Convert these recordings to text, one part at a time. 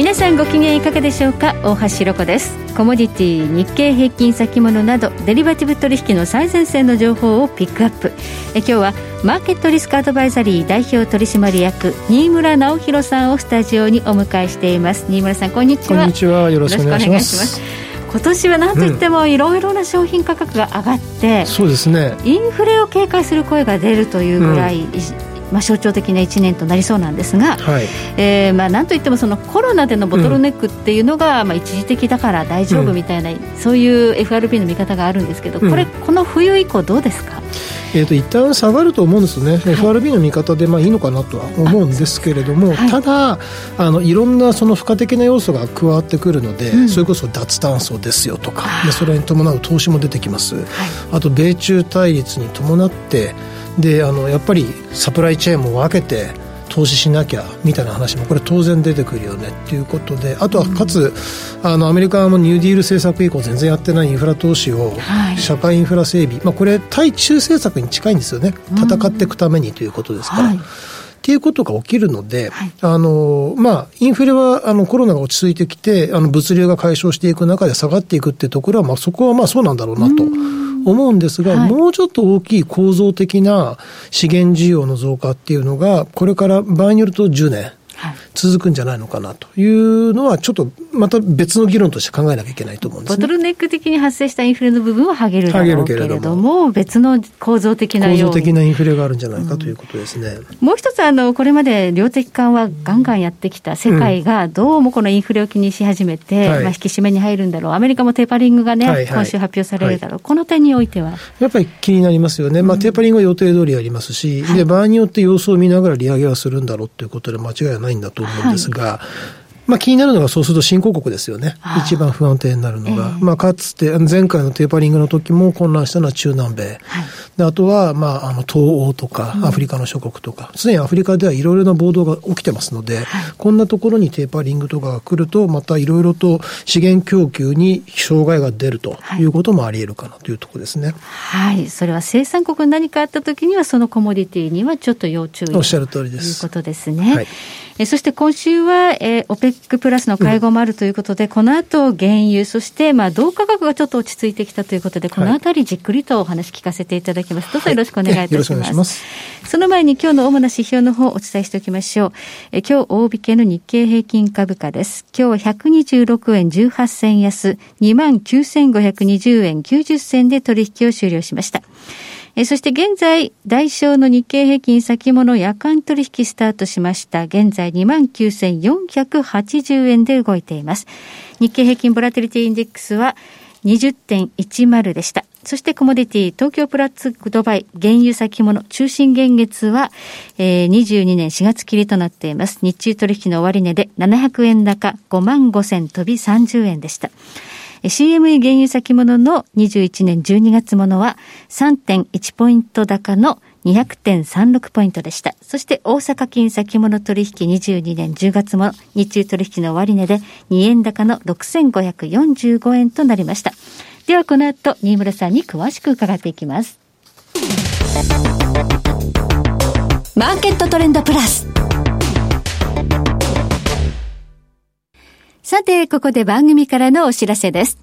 皆さんご機嫌いかがでしょうか？大橋ろ子です。コモディティ日経平均先物などデリバティブ取引の最前線の情報をピックアップ。え今日はマーケットリスクアドバイザリー代表取締役新村直弘さんをスタジオにお迎えしています。新村さんこんにちは。こんにちは。よろしくお願いします。今年は何といってもいろいろな商品価格が上がって、うん、そうですね。インフレを警戒する声が出るというぐらい、うんまあ、象徴的な1年となりそうなんですが、はい。えーまあ、なんといってもそのコロナでのボトルネックっていうのが、うん、まあ、一時的だから大丈夫みたいな、うん、そういう FRB の見方があるんですけど、これ、この冬以降どうですか？えーと、一旦下がると思うんですね、はい、FRB の見方でまあいいのかなとは思うんですけれども、はい、ただあの、いろんなその付加的な要素が加わってくるので、うん、それこそ脱炭素ですよとか、でそれに伴う投資も出てきます、はい、あと米中対立に伴って、であのやっぱりサプライチェーンも分けて投資しなきゃみたいな話もこれ当然出てくるよねっていうことであとはかつ、うん、あのアメリカもニューディール政策以降全然やってないインフラ投資を、はい、社会インフラ整備、まあ、これ対中政策に近いんですよね。戦っていくためにということですから。はい。っていうことが起きるので、はい、あの、まあ、インフレは、あの、コロナが落ち着いてきて、あの、物流が解消していく中で下がっていくっていうところは、まあ、そこはまあ、そうなんだろうなと。思うんですが、はい、もうちょっと大きい構造的な資源需要の増加っていうのが、これから場合によると10年、続くんじゃないのかなというのは、ちょっとまた別の議論として考えなきゃいけないと思うんです、ね、ボトルネック的に発生したインフレの部分ははげるだろうけれども、別の構造的な構造的なインフレがあるんじゃないかということですね。うん、もう一つあの、これまで量的緩和ガンガンやってきた世界が、どうもこのインフレを気にし始めて、うん、まあ、引き締めに入るんだろう、アメリカもテーパリングがね、はいはい、今週発表されるだろう、はい、この点においては。やっぱり気になりますよね、まあ、テーパリングは予定通りやりますし、で場合によって様子を見ながら利上げはするんだろうということで、間違いはないんだと思うんですが、はいまあ、気になるのがそうすると新興国ですよね。一番不安定になるのが。えー、まあ、かつて、前回のテーパリングの時も混乱したのは中南米。はい、であとは、まあ、あの、東欧とか、アフリカの諸国とか、す、で、にアフリカではいろいろな暴動が起きてますので、はい、こんなところにテーパリングとかが来ると、またいろいろと資源供給に障害が出るということもあり得るかなというところですね。はい。それは生産国に何かあった時には、そのコモディティにはちょっと要注意おっしゃる通りです。ということですね。はいえそして今週は、えー、OPEC プラスの会合もあるということで、うん、この後原油、そしてまあ銅価格がちょっと落ち着いてきたということで、このあたりじっくりとお話聞かせていただきます。どうぞよろしくお願いいたします。はい、ますその前に今日の主な指標の方をお伝えしておきましょう。え今日大引けの日経平均株価です。今日は126円18銭安、29,520円90銭で取引を終了しました。えそして現在、代償の日経平均先物夜間取引スタートしました。現在29,480円で動いています。日経平均ボラテリティインデックスは20.10でした。そしてコモディティ、東京プラッツドバイ、原油先物、中心現月は、えー、22年4月切りとなっています。日中取引の終値で700円高、5万5千飛び30円でした。CME 原油先物の21年12月ものは3.1ポイント高の200.36ポイントでした。そして大阪金先物取引22年10月も日中取引の終値で2円高の6545円となりました。ではこの後、新村さんに詳しく伺っていきます。マーケットトレンドプラス。さて、ここで番組からのお知らせです。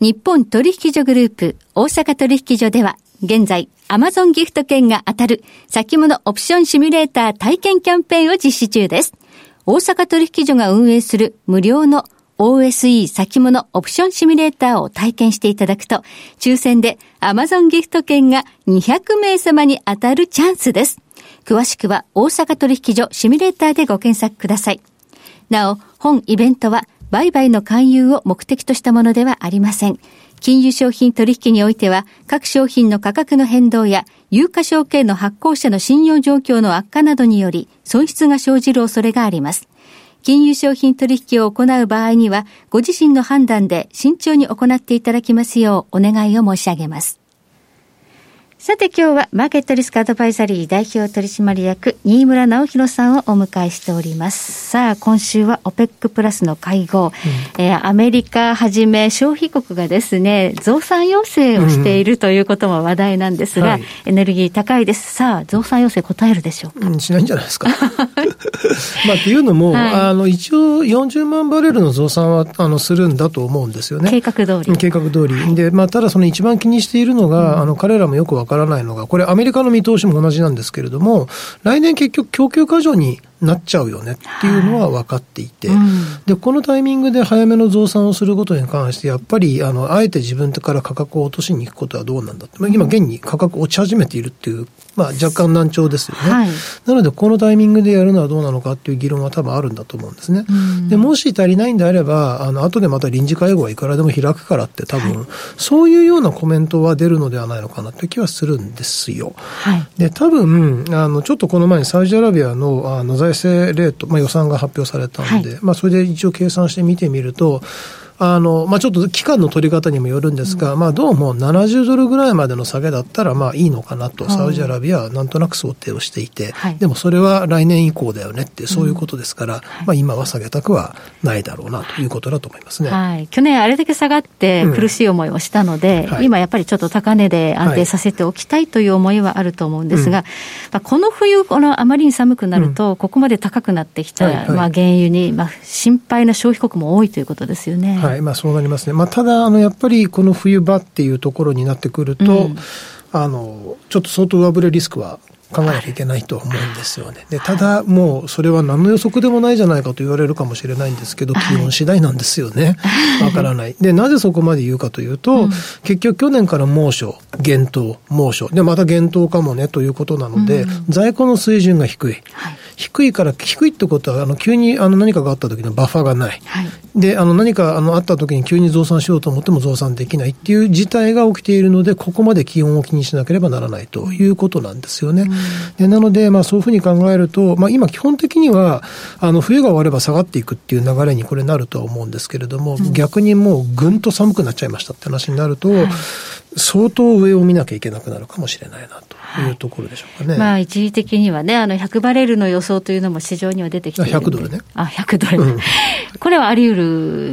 日本取引所グループ大阪取引所では、現在、アマゾンギフト券が当たる先物オプションシミュレーター体験キャンペーンを実施中です。大阪取引所が運営する無料の OSE 先物オプションシミュレーターを体験していただくと、抽選で Amazon ギフト券が200名様に当たるチャンスです。詳しくは大阪取引所シミュレーターでご検索ください。なお、本イベントは売買の勧誘を目的としたものではありません。金融商品取引においては、各商品の価格の変動や、有価証券の発行者の信用状況の悪化などにより、損失が生じる恐れがあります。金融商品取引を行う場合には、ご自身の判断で慎重に行っていただきますようお願いを申し上げます。さて今日はマーケットリスクアドバイザリー代表取締役新村直弘さんをお迎えしております。さあ今週は OPEC プラスの会合、うん、えー、アメリカはじめ消費国がですね、増産要請をしているということも話題なんですが、うんはい、エネルギー高いです。さあ増産要請答えるでしょうか、うん、しないんじゃないですか。まあっていうのも、はい、あの一応40万バレルの増産はあのするんだと思うんですよね。計画通り。計画通り。で、まあただその一番気にしているのが、あの彼らもよくわからないのが、これアメリカの見通しも同じなんですけれども、来年結局供給過剰になっちゃうよねっていうのは分かっていて、はい。うん、でこのタイミングで早めの増産をすることに関して、やっぱりあのあえて自分から価格を落としに行くことはどうなんだって、まあ、今、現に価格落ち始めているっていう、まあ、若干難聴ですよね、はい、なので、このタイミングでやるのはどうなのかっていう議論は多分あるんだと思うんですね。うん、でもし足りないんであれば、あの後でまた臨時会合はいくらでも開くからって、多分、はい、そういうようなコメントは出るのではないのかなという気はするんですよ。で多分あのちょっとこの前にサウジアラビアのあの財政レートまあ、予算が発表されたんで、はい、まあ、それで一応計算して見てみると、あの、まあ、ちょっと期間の取り方にもよるんですが、うん、まあ、どうも70ドルぐらいまでの下げだったら、まあ、いいのかなと、サウジアラビアはなんとなく想定をしていて、はい、でもそれは来年以降だよねって、そういうことですから、うんまあ、今は下げたくはないだろうなということだと思いますね。はい。去年あれだけ下がって苦しい思いをしたので、うん、今やっぱりちょっと高値で安定させておきたいという思いはあると思うんですが、まあ、この冬、このあまりに寒くなると、ここまで高くなってきた、まあ、原油に、まあ、心配な消費国も多いということですよね。はい。まあ、そうなりますね。まあ、ただ、あの、やっぱりこの冬場っていうところになってくると、うん、あの、ちょっと相当上振れリスクは考えなきゃいけないと思うんですよね。で、ただ、もう、それは何の予測でもないじゃないかと言われるかもしれないんですけど、気温次第なんですよね。わからない。で、なぜそこまで言うかというと、うん、結局去年から猛暑、厳冬、猛暑、で、また厳冬かもねということなので、うん、在庫の水準が低い。はい低いから、低いってことは、あの、急にあの何かがあった時のバッファーがない。はい、で、あの、何かあのあった時に急に増産しようと思っても増産できないっていう事態が起きているので、ここまで気温を気にしなければならないということなんですよね。うん、でなので、まあ、そういうふうに考えると、まあ、今基本的には、あの、冬が終われば下がっていくっていう流れにこれなるとは思うんですけれども、うん、逆にもうぐんと寒くなっちゃいましたって話になると、はい相当上を見なきゃいけなくなるかもしれないなというところでしょうかね。はい、まあ、一時的にはね、あの、100バレルの予想というのも市場には出てきている100ドルね。あ、100ドル。うん、これはあり得る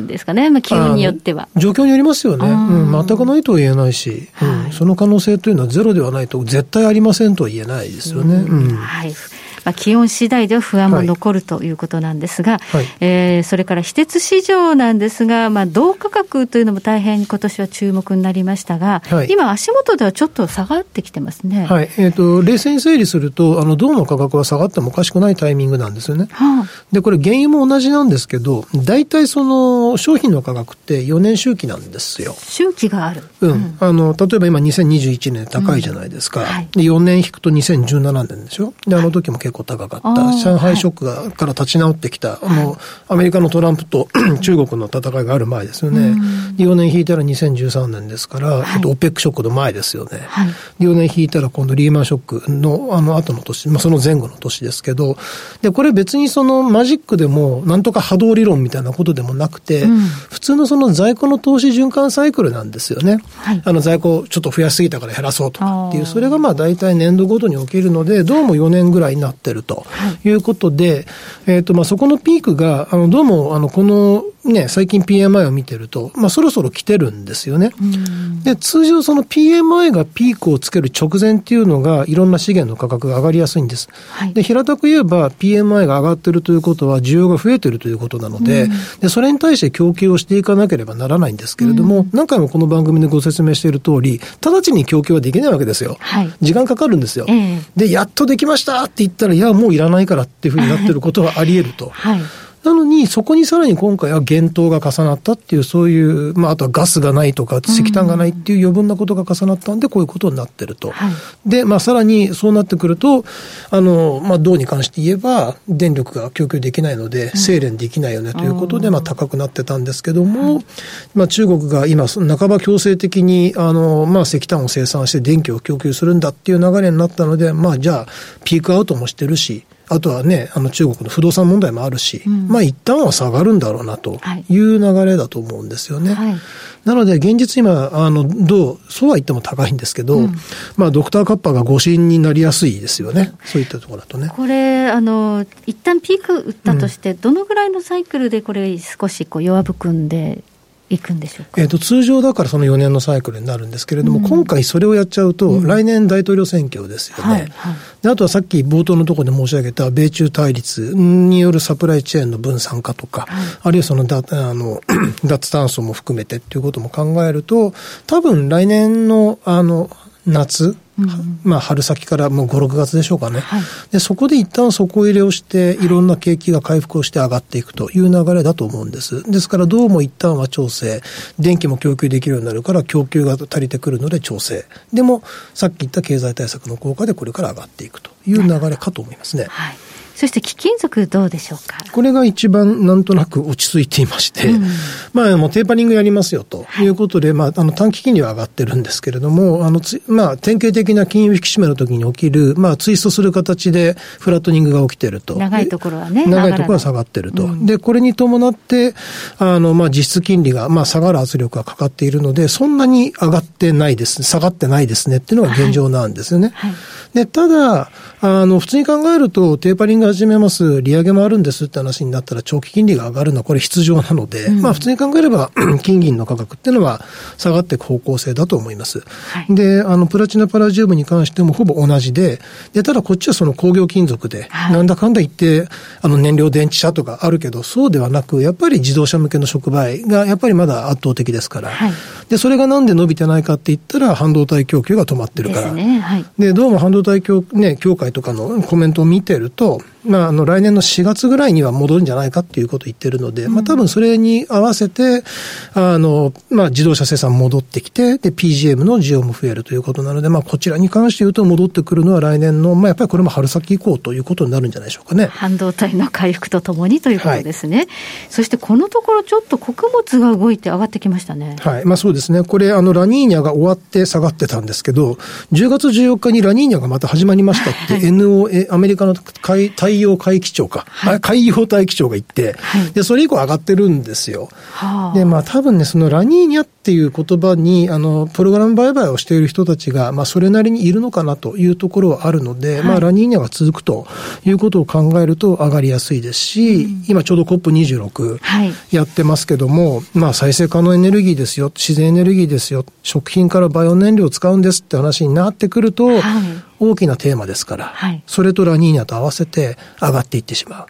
んですかね、まあ、気温によっては。状況によりますよね。うん、全くないとは言えないし、うん、その可能性というのはゼロではないと絶対ありませんとは言えないですよね。うん、はい。まあ、気温次第では不安も残るということなんですが、はい、えー、それから非鉄市場なんですが、まあ、銅価格というのも大変今年は注目になりましたが、はい、今、足元ではちょっと下がってきてますね、はい。えーと、冷静に整理すると、あの銅の価格は下がってもおかしくないタイミングなんですよね。はあ、で、これ、原油も同じなんですけど、大体その商品の価格って4年周期なんですよ。周期がある、うん、うん、あの例えば今、2021年高いじゃないですか、うん。はい、で4年引くと2017年でしょ、であの時も結構高かった、上海ショックが、から立ち直ってきた、あの、アメリカのトランプと 中国の戦いがある前ですよね。4年引いたら2013年ですから、はい、えっと、オペックショックの前ですよね。はい、4年引いたら今度リーマンショックのあの後の年、まあその前後の年ですけど、で、これ別にそのマジックでも、なんとか波動理論みたいなことでもなくて、うん、普通のその在庫の投資循環サイクルなんですよね。はい、あの在庫ちょっと増やしすぎたから減らそうとかっていう、それがまあ大体年度ごとに起きるので、どうも4年ぐらいになっててるということで、えっ、ー、と、まあ、そこのピークが、あの、どうも、あの、この、ね、最近 PMI を見てると、まあ、そろそろ来てるんですよね。で、通常その PMI がピークをつける直前っていうのが、いろんな資源の価格が上がりやすいんです。はい、で、平たく言えば PMI が上がってるということは、需要が増えてるということなので、で、それに対して供給をしていかなければならないんですけれども、何回もこの番組でご説明している通り、直ちに供給はできないわけですよ。はい、時間かかるんですよ。えー、で、やっとできましたって言ったら、いや、もういらないからっていうふうになってることはあり得ると。はいなのに、そこにさらに今回は厳冬が重なったっていう、そういう、まあ、あとはガスがないとか、石炭がないっていう余分なことが重なったんで、こういうことになってると。はい、で、まあ、さらにそうなってくると、あの、まあ、銅に関して言えば、電力が供給できないので、精錬できないよねということで、まあ、高くなってたんですけども、まあ、中国が今、半ば強制的に、あの、まあ、石炭を生産して電気を供給するんだっていう流れになったので、まあ、じゃあ、ピークアウトもしてるし、あとはね、あの中国の不動産問題もあるし、うん、まあ一旦は下がるんだろうなという流れだと思うんですよね。はい、なので現実今、あの、どう、そうは言っても高いんですけど、うん、まあドクターカッパーが誤審になりやすいですよね。そういったところだとね。これ、あの、一旦ピーク打ったとして、どのぐらいのサイクルでこれ少しこう弱含んでいくんでしょうか、えーと、通常だからその4年のサイクルになるんですけれども、うん、今回それをやっちゃうと、来年大統領選挙ですよね、はいはい、であとはさっき冒頭のところで申し上げた米中対立によるサプライチェーンの分散化とか、はい、あるいはそのだあの 脱炭素も含めてっていうことも考えると、多分来年のあの夏、まあ、春先からもう5、6月でしょうかね、はい、でそこで一旦底入れをして、いろんな景気が回復をして上がっていくという流れだと思うんです。ですから、どうも一旦は調整、電気も供給できるようになるから、供給が足りてくるので調整、でも、さっき言った経済対策の効果で、これから上がっていくという流れかと思いますね。はいそして貴金属どうでしょうか？これが一番なんとなく落ち着いていまして、うん、まあ、もうテーパリングやりますよということで、はい、まあ、あの短期金利は上がってるんですけれども、あのつ、まあ、典型的な金融引き締めの時に起きる、まあ、ツイストする形でフラットニングが起きてると。長いところはね。長いところは下がってると。うん、で、これに伴って、あの、まあ、実質金利が、まあ、下がる圧力がかかっているので、そんなに上がってないです、下がってないですねっていうのが現状なんですよね。はいはいで、ただ、あの、普通に考えると、テーパリング始めます、利上げもあるんですって話になったら、長期金利が上がるの。はこれ必要なので、うん、まあ普通に考えれば、金銀の価格っていうのは下がっていく方向性だと思います。はい、で、あの、プラチナパラジウムに関してもほぼ同じで、で、ただこっちはその工業金属で、はい、なんだかんだ言って、あの、燃料電池車とかあるけど、そうではなく、やっぱり自動車向けの触媒がやっぱりまだ圧倒的ですから、はい、で、それがなんで伸びてないかって言ったら、半導体供給が止まってるから。で、ね。はい、どうも半導体協,、ね、協会とかのコメントを見てると、まあ、あの、来年の4月ぐらいには戻るんじゃないかっていうことを言ってるので、うん、まあ、多分それに合わせて、あの、まあ、自動車生産戻ってきて、で、PGM の需要も増えるということなので、まあ、こちらに関して言うと戻ってくるのは来年の、まあ、やっぱりこれも春先以降ということになるんじゃないでしょうかね。半導体の回復とともにということですね。はい、そしてこのところちょっと穀物が動いて上がってきましたね。はい。まあ、そうですね。これ、あの、ラニーニャが終わって下がってたんですけど、10月14日にラニーニャがまた始まりましたって、はい、NOA、アメリカの太陽海気庁か、はい、海洋大気庁が言って、はい、で、それ以降上がってるんですよ。はあ、で、まあ多分ね、そのラニーニャっていう言葉に、あの、プログラム売買をしている人たちが、まあそれなりにいるのかなというところはあるので、はい、まあラニーニャが続くということを考えると上がりやすいですし、うん、今ちょうど COP26 やってますけども、まあ再生可能エネルギーですよ、自然エネルギーですよ、食品からバイオ燃料を使うんですって話になってくると、大きなテーマですから、はい、それとラニーニャと合わせて上がっていってしまう。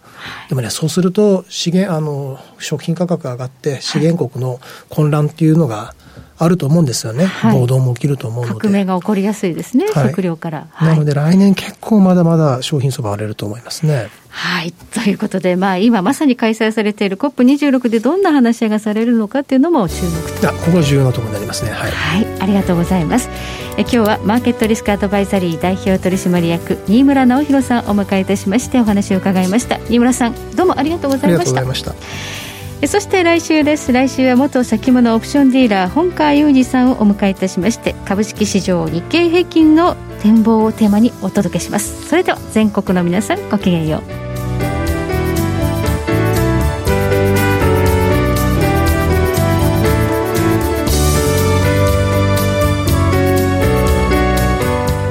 でもね、そうすると資源、あの、食品価格が上がって資源国の混乱っていうのが、あると思うんですよね、はい、暴動も起きると思うので。革命が起こりやすいですね、はい、食料から。なので、来年結構まだまだ商品相場荒れると思いますね。はい。ということで、まあ、今まさに開催されている COP26 でどんな話し合いがされるのかっていうのも注目と。ここが重要なところになりますね。はい。はい。ありがとうございます。え今日はマーケットリスクアドバイザリー代表取締役新村直弘さんお迎えいたしましてお話を伺いました。新村さん、どうもありがとうございました。そして来週です来週は元先物オプションディーラー本川裕二さんをお迎えいたしまして株式市場日経平均の展望をテーマにお届けしますそれでは全国の皆さんごきげんよう